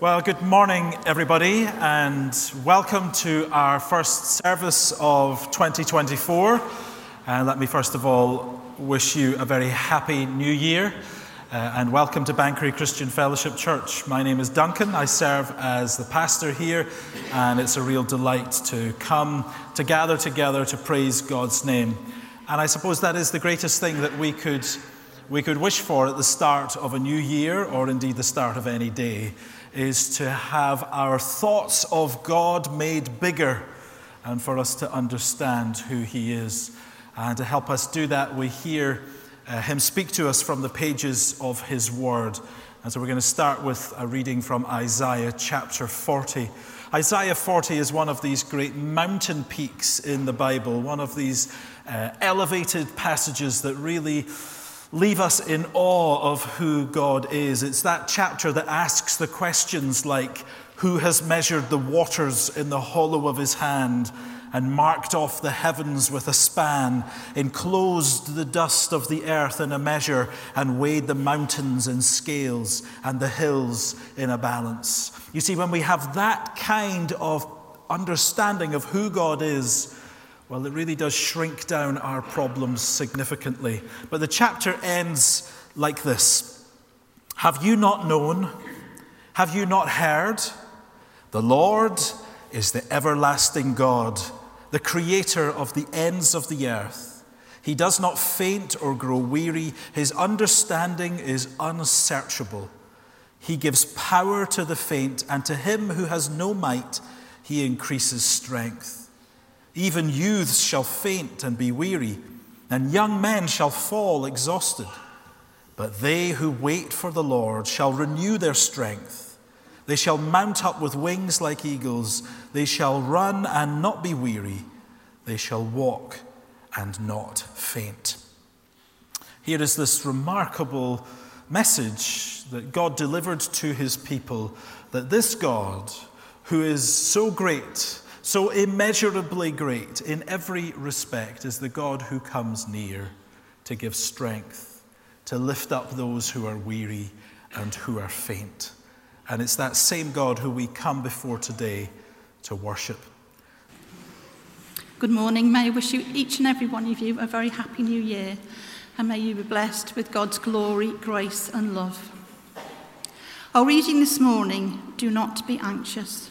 Well, good morning, everybody, and welcome to our first service of 2024. And let me first of all wish you a very happy new year uh, and welcome to Banchory Christian Fellowship Church. My name is Duncan. I serve as the pastor here, and it's a real delight to come to gather together to praise God's name. And I suppose that is the greatest thing that we could, we could wish for at the start of a new year, or indeed the start of any day is to have our thoughts of God made bigger and for us to understand who He is. And to help us do that, we hear uh, Him speak to us from the pages of His Word. And so we're going to start with a reading from Isaiah chapter 40. Isaiah 40 is one of these great mountain peaks in the Bible, one of these uh, elevated passages that really leave us in awe of who God is. It's that chapter that asks the questions like Who has measured the waters in the hollow of his hand? and marked off the heavens with a span, enclosed the dust of the earth in a measure, and weighed the mountains in scales and the hills in a balance. You see, when we have that kind of understanding of who God is, well, it really does shrink down our problems significantly. But the chapter ends like this Have you not known? Have you not heard? The Lord is the everlasting God, the creator of the ends of the earth. He does not faint or grow weary, his understanding is unsearchable. He gives power to the faint, and to him who has no might, he increases strength. Even youths shall faint and be weary, and young men shall fall exhausted. But they who wait for the Lord shall renew their strength. They shall mount up with wings like eagles. They shall run and not be weary. They shall walk and not faint. Here is this remarkable message that God delivered to his people that this God, who is so great, so immeasurably great in every respect is the God who comes near to give strength, to lift up those who are weary and who are faint. And it's that same God who we come before today to worship. Good morning. May I wish you, each and every one of you, a very happy new year. And may you be blessed with God's glory, grace, and love. Our reading this morning do not be anxious.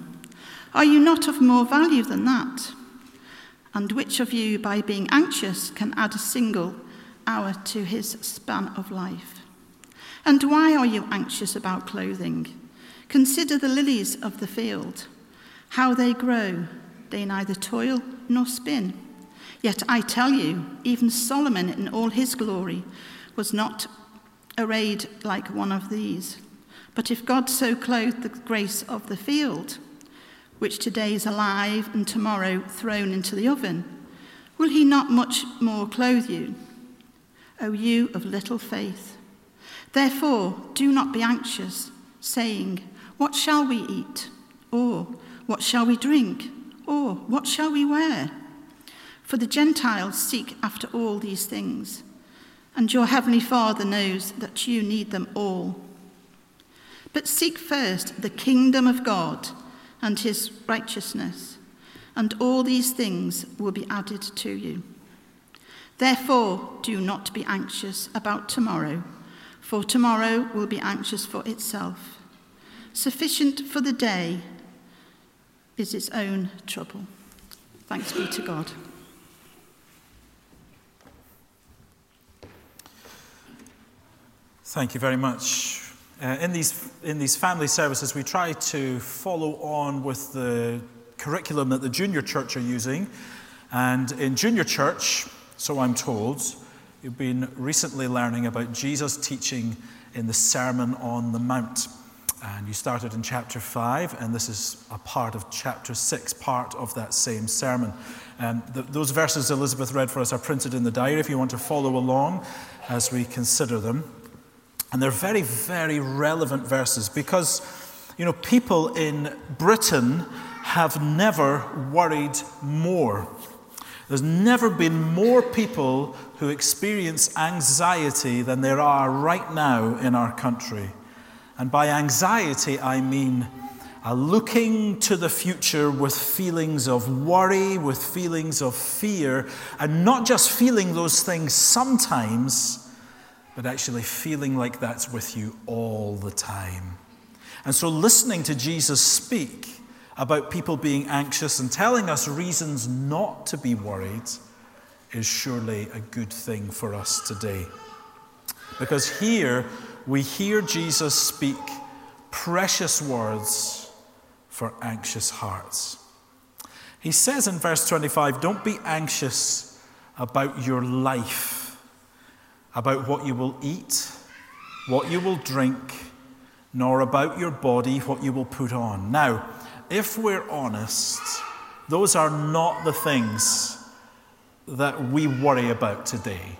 Are you not of more value than that? And which of you, by being anxious, can add a single hour to his span of life? And why are you anxious about clothing? Consider the lilies of the field, how they grow. They neither toil nor spin. Yet I tell you, even Solomon in all his glory was not arrayed like one of these. But if God so clothed the grace of the field, which today is alive and tomorrow thrown into the oven, will he not much more clothe you, O you of little faith? Therefore, do not be anxious, saying, What shall we eat? Or, What shall we drink? Or, What shall we wear? For the Gentiles seek after all these things, and your heavenly Father knows that you need them all. But seek first the kingdom of God and his righteousness, and all these things will be added to you. Therefore, do not be anxious about tomorrow, for tomorrow will be anxious for itself. Sufficient for the day is its own trouble. Thanks be to God. Thank you very much uh, in, these, in these family services, we try to follow on with the curriculum that the junior church are using. And in junior church, so I'm told, you've been recently learning about Jesus' teaching in the Sermon on the Mount. And you started in chapter 5, and this is a part of chapter 6, part of that same sermon. Um, the, those verses Elizabeth read for us are printed in the diary if you want to follow along as we consider them. And they're very, very relevant verses because, you know, people in Britain have never worried more. There's never been more people who experience anxiety than there are right now in our country. And by anxiety, I mean uh, looking to the future with feelings of worry, with feelings of fear, and not just feeling those things sometimes, but actually feeling like that's with you all the time. And so, listening to Jesus speak about people being anxious and telling us reasons not to be worried is surely a good thing for us today. Because here, we hear Jesus speak precious words for anxious hearts. He says in verse 25, Don't be anxious about your life, about what you will eat, what you will drink, nor about your body, what you will put on. Now, if we're honest, those are not the things that we worry about today.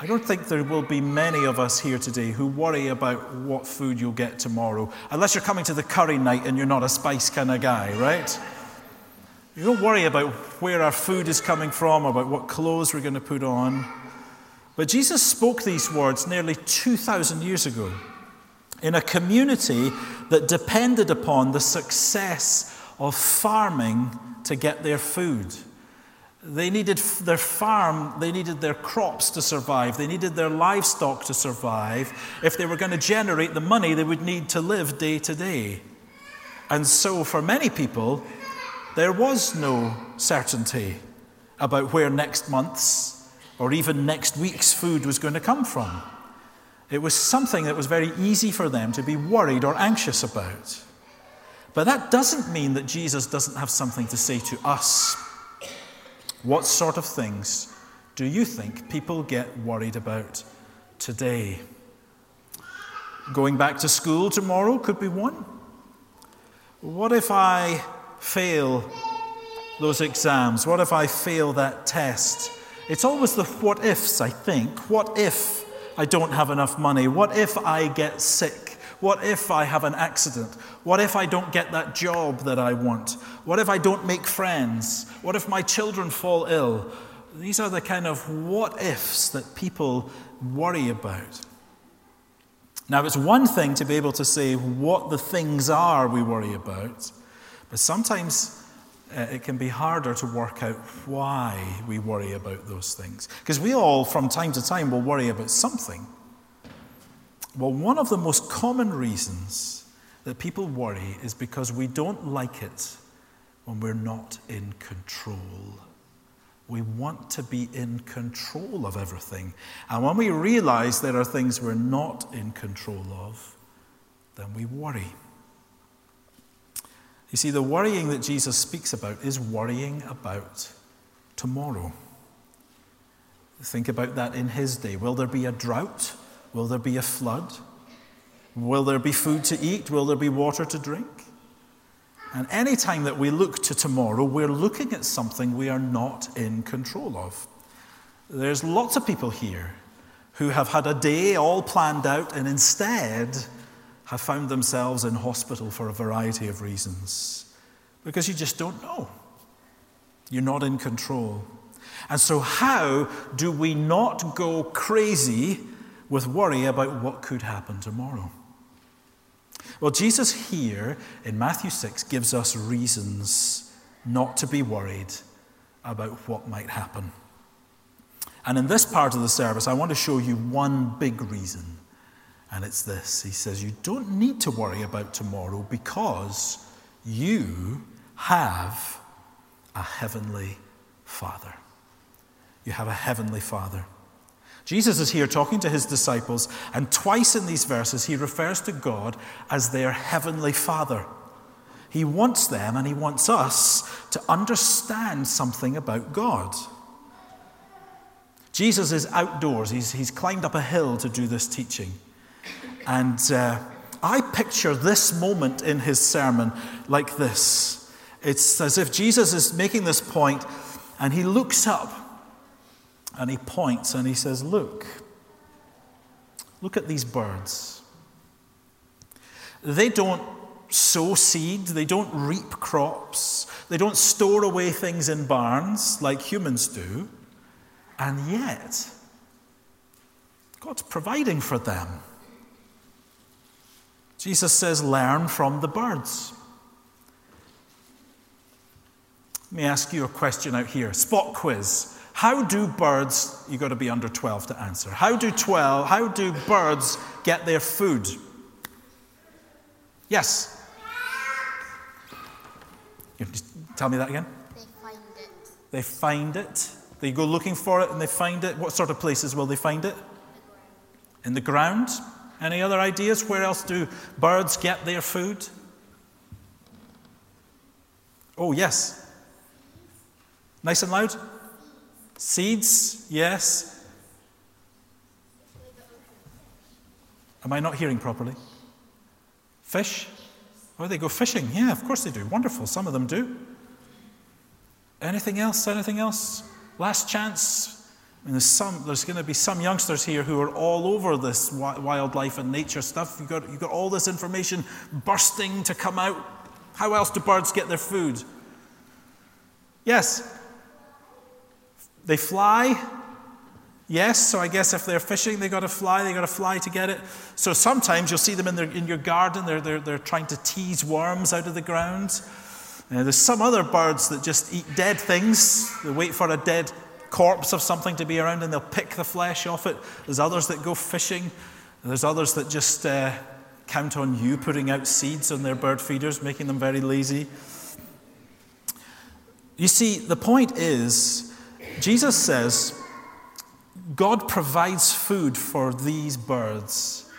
I don't think there will be many of us here today who worry about what food you'll get tomorrow, unless you're coming to the curry night and you're not a spice kind of guy, right? You don't worry about where our food is coming from, about what clothes we're going to put on. But Jesus spoke these words nearly 2,000 years ago in a community that depended upon the success of farming to get their food. They needed their farm, they needed their crops to survive, they needed their livestock to survive. If they were going to generate the money, they would need to live day to day. And so, for many people, there was no certainty about where next month's or even next week's food was going to come from. It was something that was very easy for them to be worried or anxious about. But that doesn't mean that Jesus doesn't have something to say to us what sort of things do you think people get worried about today? Going back to school tomorrow could be one. What if I fail those exams? What if I fail that test? It's always the what ifs, I think. What if I don't have enough money? What if I get sick? What if I have an accident? What if I don't get that job that I want? What if I don't make friends? What if my children fall ill? These are the kind of what ifs that people worry about. Now, it's one thing to be able to say what the things are we worry about, but sometimes uh, it can be harder to work out why we worry about those things. Because we all, from time to time, will worry about something. Well, one of the most common reasons that people worry is because we don't like it when we're not in control. We want to be in control of everything. And when we realize there are things we're not in control of, then we worry. You see, the worrying that Jesus speaks about is worrying about tomorrow. Think about that in his day. Will there be a drought? Will there be a flood? Will there be food to eat? Will there be water to drink? And any time that we look to tomorrow, we're looking at something we are not in control of. There's lots of people here who have had a day all planned out and instead have found themselves in hospital for a variety of reasons because you just don't know. You're not in control. And so, how do we not go crazy with worry about what could happen tomorrow. Well, Jesus here in Matthew 6 gives us reasons not to be worried about what might happen. And in this part of the service, I want to show you one big reason, and it's this. He says, You don't need to worry about tomorrow because you have a heavenly Father. You have a heavenly Father. Jesus is here talking to his disciples, and twice in these verses he refers to God as their heavenly Father. He wants them and he wants us to understand something about God. Jesus is outdoors, he's, he's climbed up a hill to do this teaching. And uh, I picture this moment in his sermon like this. It's as if Jesus is making this point and he looks up and he points and he says, Look, look at these birds. They don't sow seed, they don't reap crops, they don't store away things in barns like humans do, and yet God's providing for them. Jesus says, Learn from the birds. Let me ask you a question out here. Spot quiz. How do birds, you've got to be under 12 to answer. How do 12, how do birds get their food? Yes. You tell me that again. They find it. They find it. They go looking for it and they find it. What sort of places will they find it? In the ground. Any other ideas? Where else do birds get their food? Oh, yes. Nice and loud? Seeds, yes. Am I not hearing properly? Fish? Oh, they go fishing. Yeah, of course they do. Wonderful. Some of them do. Anything else? Anything else? Last chance. Mean, there's, some, there's going to be some youngsters here who are all over this wildlife and nature stuff. You've got, you've got all this information bursting to come out. How else do birds get their food? Yes. They fly. Yes, so I guess if they're fishing, they've got to fly, they've got to fly to get it. So sometimes you'll see them in, their, in your garden, they're, they're, they're trying to tease worms out of the ground. Uh, there's some other birds that just eat dead things, they wait for a dead corpse of something to be around and they'll pick the flesh off it. There's others that go fishing, there's others that just uh, count on you putting out seeds on their bird feeders, making them very lazy. You see, the point is, Jesus says, God provides food for these birds.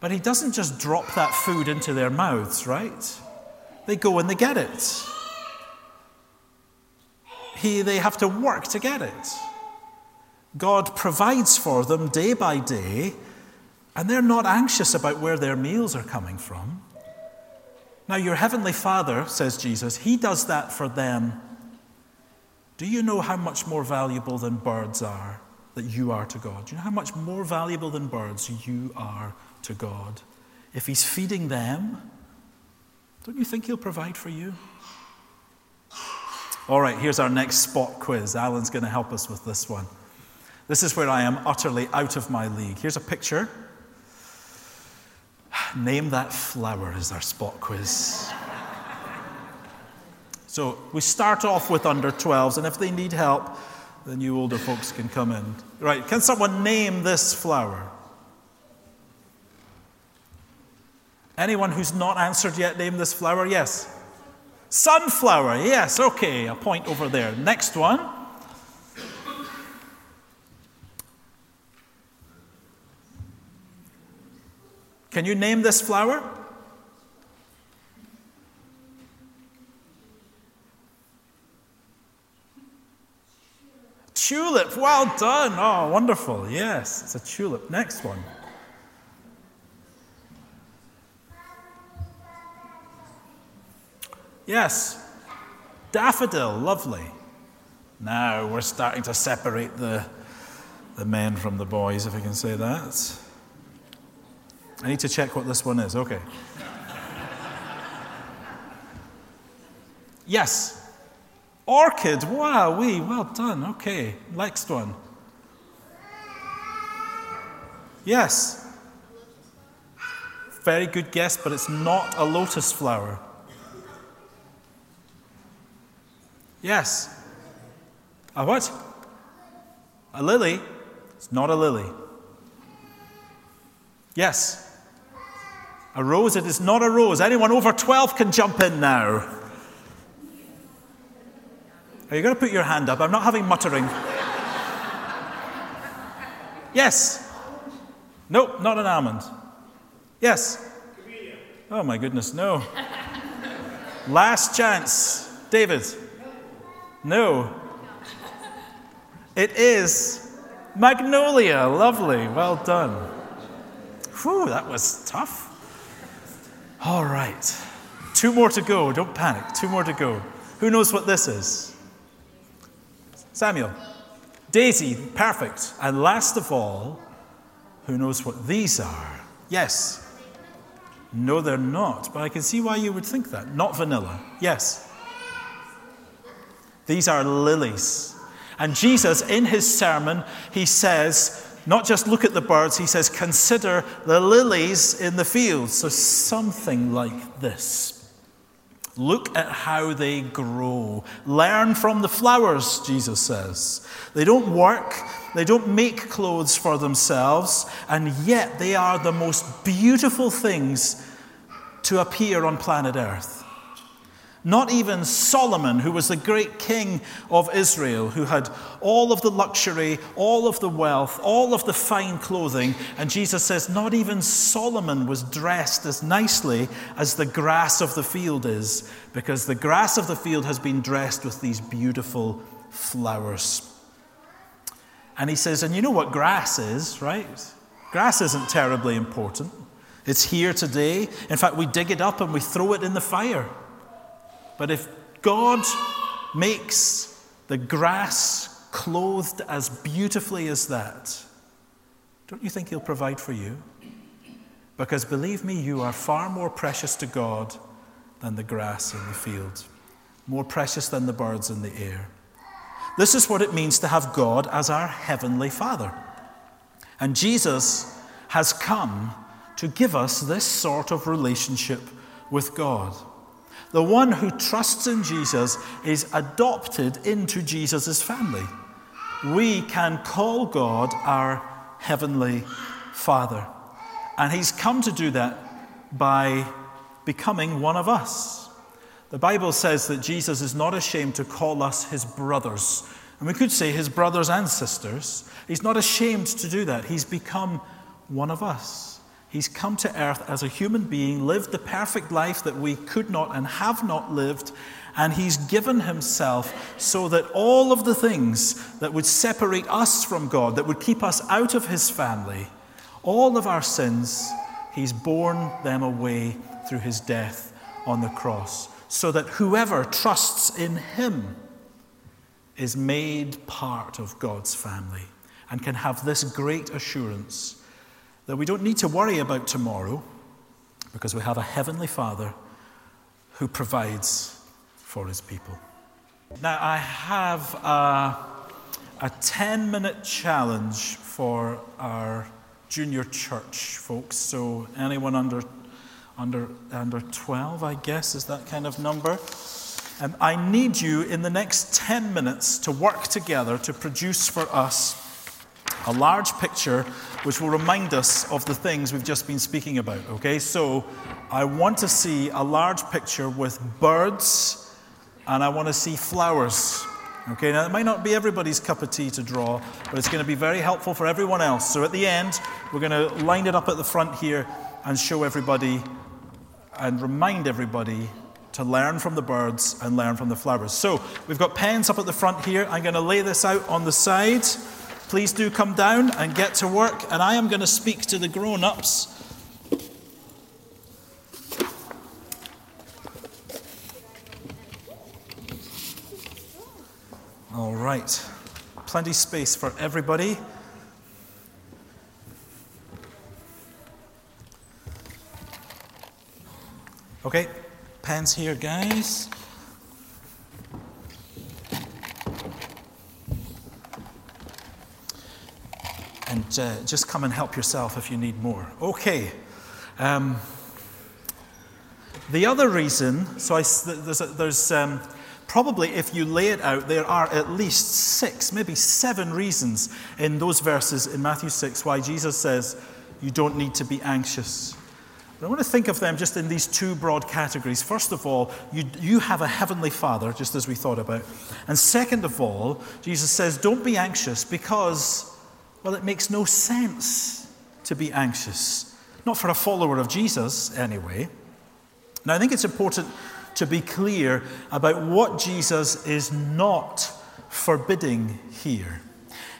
But He doesn't just drop that food into their mouths, right? They go and they get it. He, they have to work to get it. God provides for them day by day, and they're not anxious about where their meals are coming from. Now, your heavenly Father, says Jesus, He does that for them. Do you know how much more valuable than birds are? that you are to God. Do you know how much more valuable than birds you are to God? If He's feeding them, don't you think He'll provide for you? All right, here's our next spot quiz. Alan's going to help us with this one. This is where I am utterly out of my league. Here's a picture. Name that flower is our spot quiz. so we start off with under 12s, and if they need help, then you older folks can come in. Right, can someone name this flower? Anyone who's not answered yet, name this flower? Yes. Sunflower, yes, okay, a point over there. Next one. Can you name this flower? Tulip, well done. Oh, wonderful. Yes, it's a tulip. Next one. Yes, daffodil, lovely. Now we're starting to separate the, the men from the boys, if I can say that. I need to check what this one is. Okay. yes, Orchid, wow, we, well done. Okay, next one. Yes. Very good guess, but it's not a lotus flower. Yes. A what? A lily? It's not a lily. Yes. A rose? It is not a rose. Anyone over 12 can jump in now. Are you going to put your hand up? I'm not having muttering. yes. Nope, not an almond. Yes. Oh my goodness, no. Last chance. David. No. It is magnolia. Lovely. Well done. Whew, that was tough. All right. Two more to go. Don't panic. Two more to go. Who knows what this is? Samuel. Daisy. Perfect. And last of all, who knows what these are? Yes. No, they're not, but I can see why you would think that. Not vanilla. Yes. These are lilies. And Jesus, in his sermon, he says, not just look at the birds, he says, consider the lilies in the field. So something like this. Look at how they grow. Learn from the flowers, Jesus says. They don't work, they don't make clothes for themselves, and yet they are the most beautiful things to appear on planet Earth. Not even Solomon, who was the great king of Israel, who had all of the luxury, all of the wealth, all of the fine clothing. And Jesus says, not even Solomon was dressed as nicely as the grass of the field is, because the grass of the field has been dressed with these beautiful flowers. And he says, and you know what grass is, right? Grass isn't terribly important. It's here today. In fact, we dig it up and we throw it in the fire. But if God makes the grass clothed as beautifully as that, don't you think He'll provide for you? Because believe me, you are far more precious to God than the grass in the field, more precious than the birds in the air. This is what it means to have God as our heavenly Father. And Jesus has come to give us this sort of relationship with God. The one who trusts in Jesus is adopted into Jesus' family. We can call God our Heavenly Father. And He's come to do that by becoming one of us. The Bible says that Jesus is not ashamed to call us His brothers. And we could say His brothers and sisters. He's not ashamed to do that. He's become one of us. He's come to earth as a human being, lived the perfect life that we could not and have not lived, and he's given himself so that all of the things that would separate us from God, that would keep us out of his family, all of our sins, he's borne them away through his death on the cross, so that whoever trusts in him is made part of God's family and can have this great assurance that we don't need to worry about tomorrow because we have a Heavenly Father who provides for His people. Now, I have a, a 10 minute challenge for our junior church folks. So, anyone under, under, under 12, I guess, is that kind of number. And I need you in the next 10 minutes to work together to produce for us a large picture which will remind us of the things we've just been speaking about. Okay, so I want to see a large picture with birds and I want to see flowers. Okay, now it might not be everybody's cup of tea to draw, but it's going to be very helpful for everyone else. So at the end, we're going to line it up at the front here and show everybody and remind everybody to learn from the birds and learn from the flowers. So we've got pens up at the front here. I'm going to lay this out on the side. Please do come down and get to work, and I am going to speak to the grown ups. All right, plenty space for everybody. Okay, pens here, guys. Just come and help yourself if you need more. Okay. Um, the other reason, so I, there's, there's um, probably, if you lay it out, there are at least six, maybe seven reasons in those verses in Matthew 6 why Jesus says you don't need to be anxious. But I want to think of them just in these two broad categories. First of all, you, you have a heavenly Father, just as we thought about. And second of all, Jesus says, don't be anxious because well, it makes no sense to be anxious. Not for a follower of Jesus, anyway. Now, I think it's important to be clear about what Jesus is not forbidding here.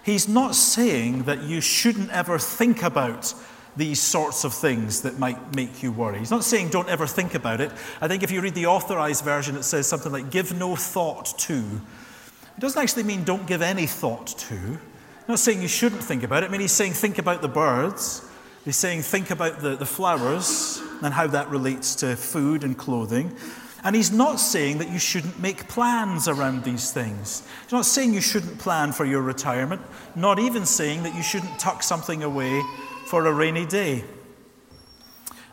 He's not saying that you shouldn't ever think about these sorts of things that might make you worry. He's not saying don't ever think about it. I think if you read the authorized version, it says something like give no thought to. It doesn't actually mean don't give any thought to. Not saying you shouldn't think about it. I mean, he's saying think about the birds. He's saying think about the, the flowers and how that relates to food and clothing. And he's not saying that you shouldn't make plans around these things. He's not saying you shouldn't plan for your retirement, not even saying that you shouldn't tuck something away for a rainy day.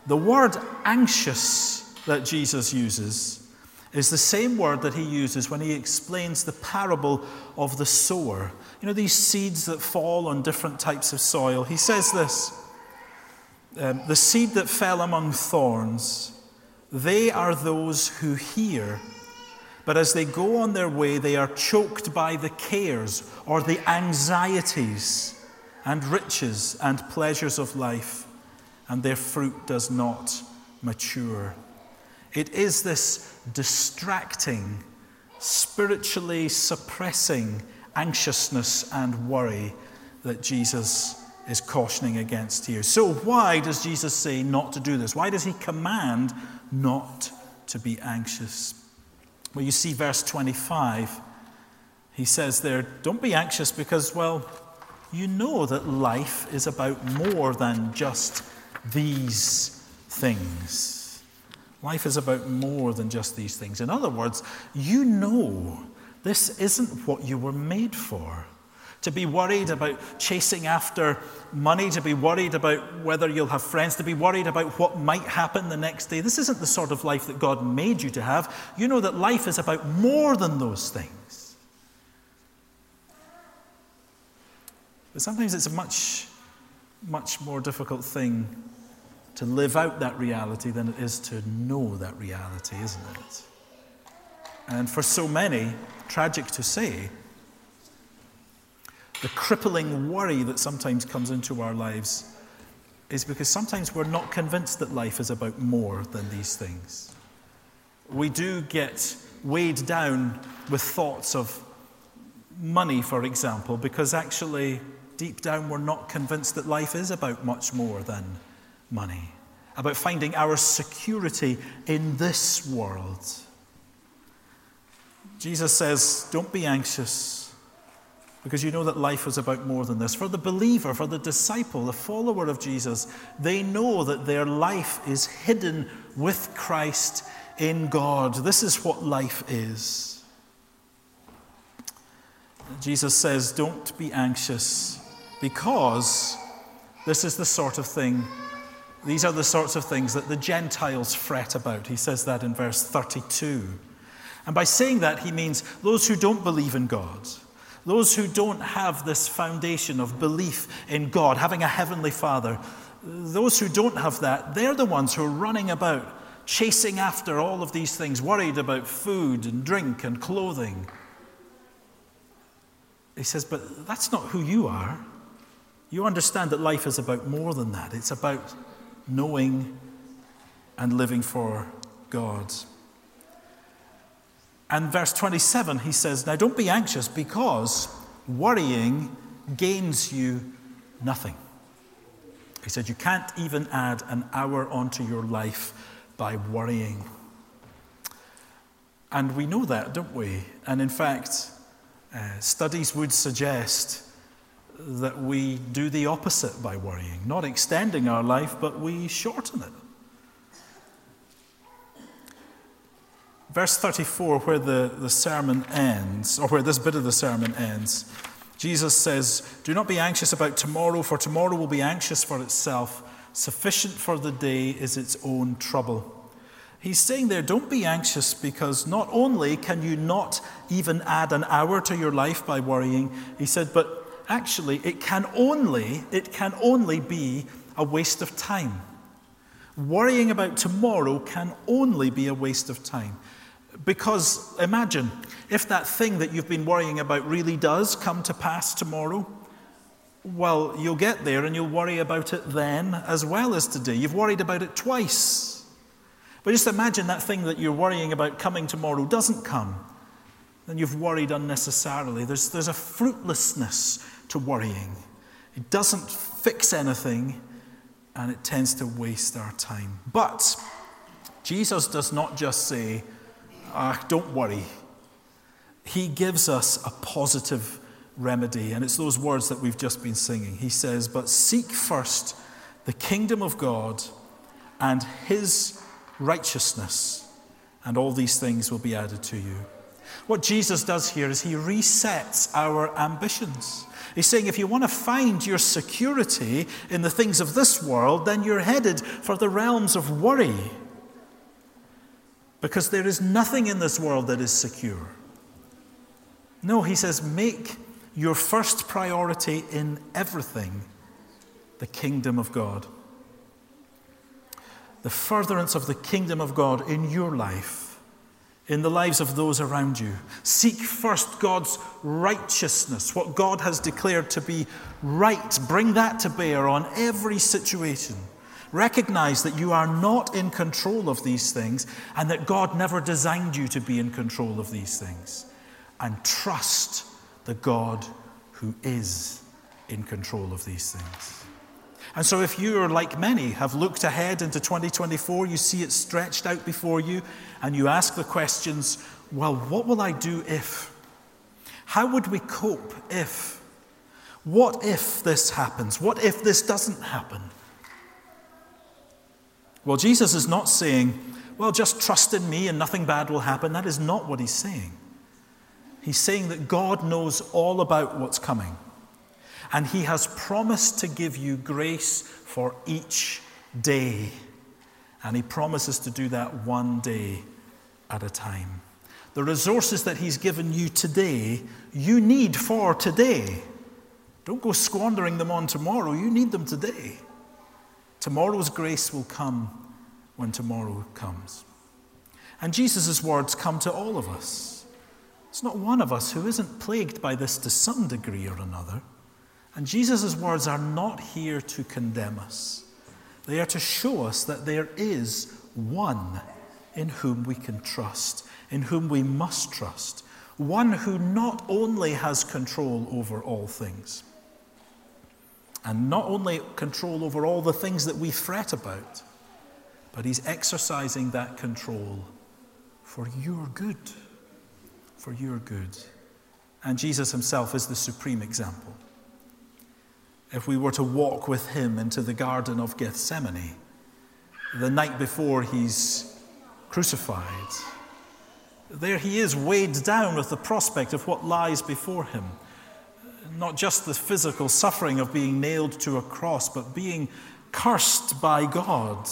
The word anxious that Jesus uses is the same word that he uses when he explains the parable of the sower. You know, these seeds that fall on different types of soil. He says this um, The seed that fell among thorns they are those who hear, but as they go on their way, they are choked by the cares or the anxieties and riches and pleasures of life, and their fruit does not mature. It is this distracting, spiritually suppressing anxiousness and worry that Jesus is cautioning against here. So, why does Jesus say not to do this? Why does he command not to be anxious. Well, you see, verse 25, he says there, Don't be anxious because, well, you know that life is about more than just these things. Life is about more than just these things. In other words, you know this isn't what you were made for to be worried about chasing after money, to be worried about whether you'll have friends, to be worried about what might happen the next day. This isn't the sort of life that God made you to have. You know that life is about more than those things. But sometimes it's a much, much more difficult thing to live out that reality than it is to know that reality, isn't it? And for so many, tragic to say, the crippling worry that sometimes comes into our lives is because sometimes we're not convinced that life is about more than these things. We do get weighed down with thoughts of money, for example, because actually, deep down, we're not convinced that life is about much more than money, about finding our security in this world. Jesus says, Don't be anxious because you know that life is about more than this. For the believer, for the disciple, the follower of Jesus, they know that their life is hidden with Christ in God. This is what life is. Jesus says, Don't be anxious because this is the sort of thing, these are the sorts of things that the Gentiles fret about. He says that in verse 32. And by saying that, he means those who don't believe in God those who don't have this foundation of belief in God, having a heavenly Father, those who don't have that, they're the ones who are running about, chasing after all of these things, worried about food and drink and clothing. He says, but that's not who you are. You understand that life is about more than that, it's about knowing and living for God. And verse 27, he says, Now don't be anxious because worrying gains you nothing. He said, You can't even add an hour onto your life by worrying. And we know that, don't we? And in fact, uh, studies would suggest that we do the opposite by worrying, not extending our life, but we shorten it. verse 34, where the, the sermon ends, or where this bit of the sermon ends, Jesus says, Do not be anxious about tomorrow, for tomorrow will be anxious for itself. Sufficient for the day is its own trouble. He's saying there, don't be anxious because not only can you not even add an hour to your life by worrying, he said, but actually it can only, it can only be a waste of time. Worrying about tomorrow can only be a waste of time. Because imagine if that thing that you've been worrying about really does come to pass tomorrow. Well, you'll get there and you'll worry about it then as well as today. You've worried about it twice. But just imagine that thing that you're worrying about coming tomorrow doesn't come. Then you've worried unnecessarily. There's, there's a fruitlessness to worrying. It doesn't fix anything, and it tends to waste our time. But Jesus does not just say, ah, don't worry. He gives us a positive remedy, and it's those words that we've just been singing. He says, But seek first the kingdom of God and his righteousness, and all these things will be added to you. What Jesus does here is he resets our ambitions. He's saying if you want to find your security in the things of this world, then you're headed for the realms of worry. Because there is nothing in this world that is secure. No, he says, make your first priority in everything the kingdom of God. The furtherance of the kingdom of God in your life, in the lives of those around you. Seek first God's righteousness, what God has declared to be right. Bring that to bear on every situation. Recognize that you are not in control of these things and that God never designed you to be in control of these things. And trust the God who is in control of these things. And so, if you are like many, have looked ahead into 2024, you see it stretched out before you, and you ask the questions well, what will I do if? How would we cope if? What if this happens? What if this doesn't happen? Well, Jesus is not saying, well, just trust in me and nothing bad will happen. That is not what he's saying. He's saying that God knows all about what's coming. And He has promised to give you grace for each day. And He promises to do that one day at a time. The resources that He's given you today, you need for today. Don't go squandering them on tomorrow. You need them today. Tomorrow's grace will come when tomorrow comes. And Jesus' words come to all of us. It's not one of us who isn't plagued by this to some degree or another. And Jesus' words are not here to condemn us, they are to show us that there is one in whom we can trust, in whom we must trust, one who not only has control over all things, and not only control over all the things that we fret about, but he's exercising that control for your good for your good. And Jesus himself is the supreme example. If we were to walk with him into the Garden of Gethsemane, the night before he's crucified, there he is weighed down with the prospect of what lies before him. Not just the physical suffering of being nailed to a cross, but being cursed by God,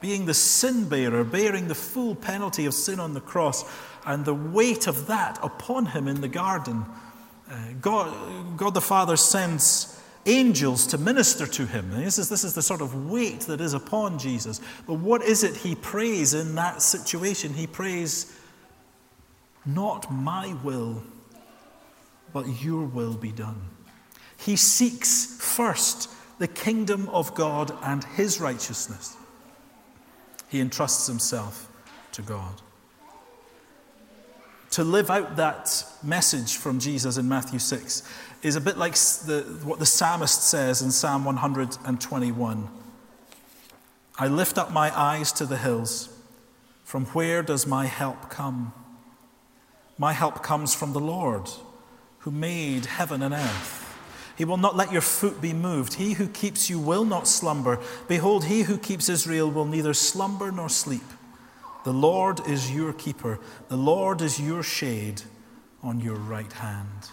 being the sin bearer, bearing the full penalty of sin on the cross, and the weight of that upon him in the garden. Uh, God, God the Father sends angels to minister to him. This is, this is the sort of weight that is upon Jesus. But what is it he prays in that situation? He prays, Not my will, but your will be done. He seeks first the kingdom of God and his righteousness. He entrusts himself to God to live out that message from Jesus in Matthew 6 is a bit like the, what the psalmist says in Psalm 121 I lift up my eyes to the hills. From where does my help come? My help comes from the Lord, who made heaven and earth. He will not let your foot be moved. He who keeps you will not slumber. Behold, he who keeps Israel will neither slumber nor sleep. The Lord is your keeper, the Lord is your shade on your right hand.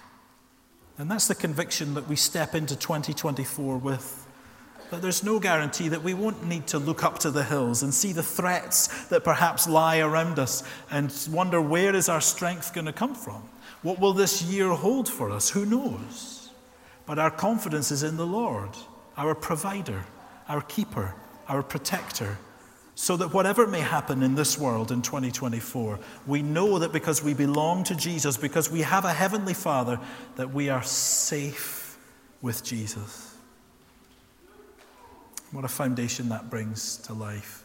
And that's the conviction that we step into 2024 with. That there's no guarantee that we won't need to look up to the hills and see the threats that perhaps lie around us and wonder where is our strength going to come from? What will this year hold for us? Who knows? But our confidence is in the Lord, our provider, our keeper, our protector, so that whatever may happen in this world in 2024, we know that because we belong to Jesus, because we have a heavenly Father, that we are safe with Jesus. What a foundation that brings to life.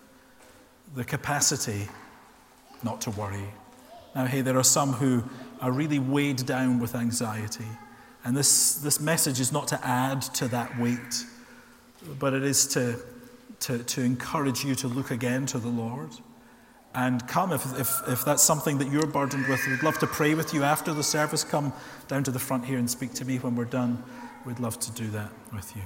The capacity not to worry. Now, hey, there are some who are really weighed down with anxiety. And this, this message is not to add to that weight, but it is to to, to encourage you to look again to the Lord. And come, if, if, if that's something that you're burdened with, we'd love to pray with you after the service. Come down to the front here and speak to me when we're done. We'd love to do that with you.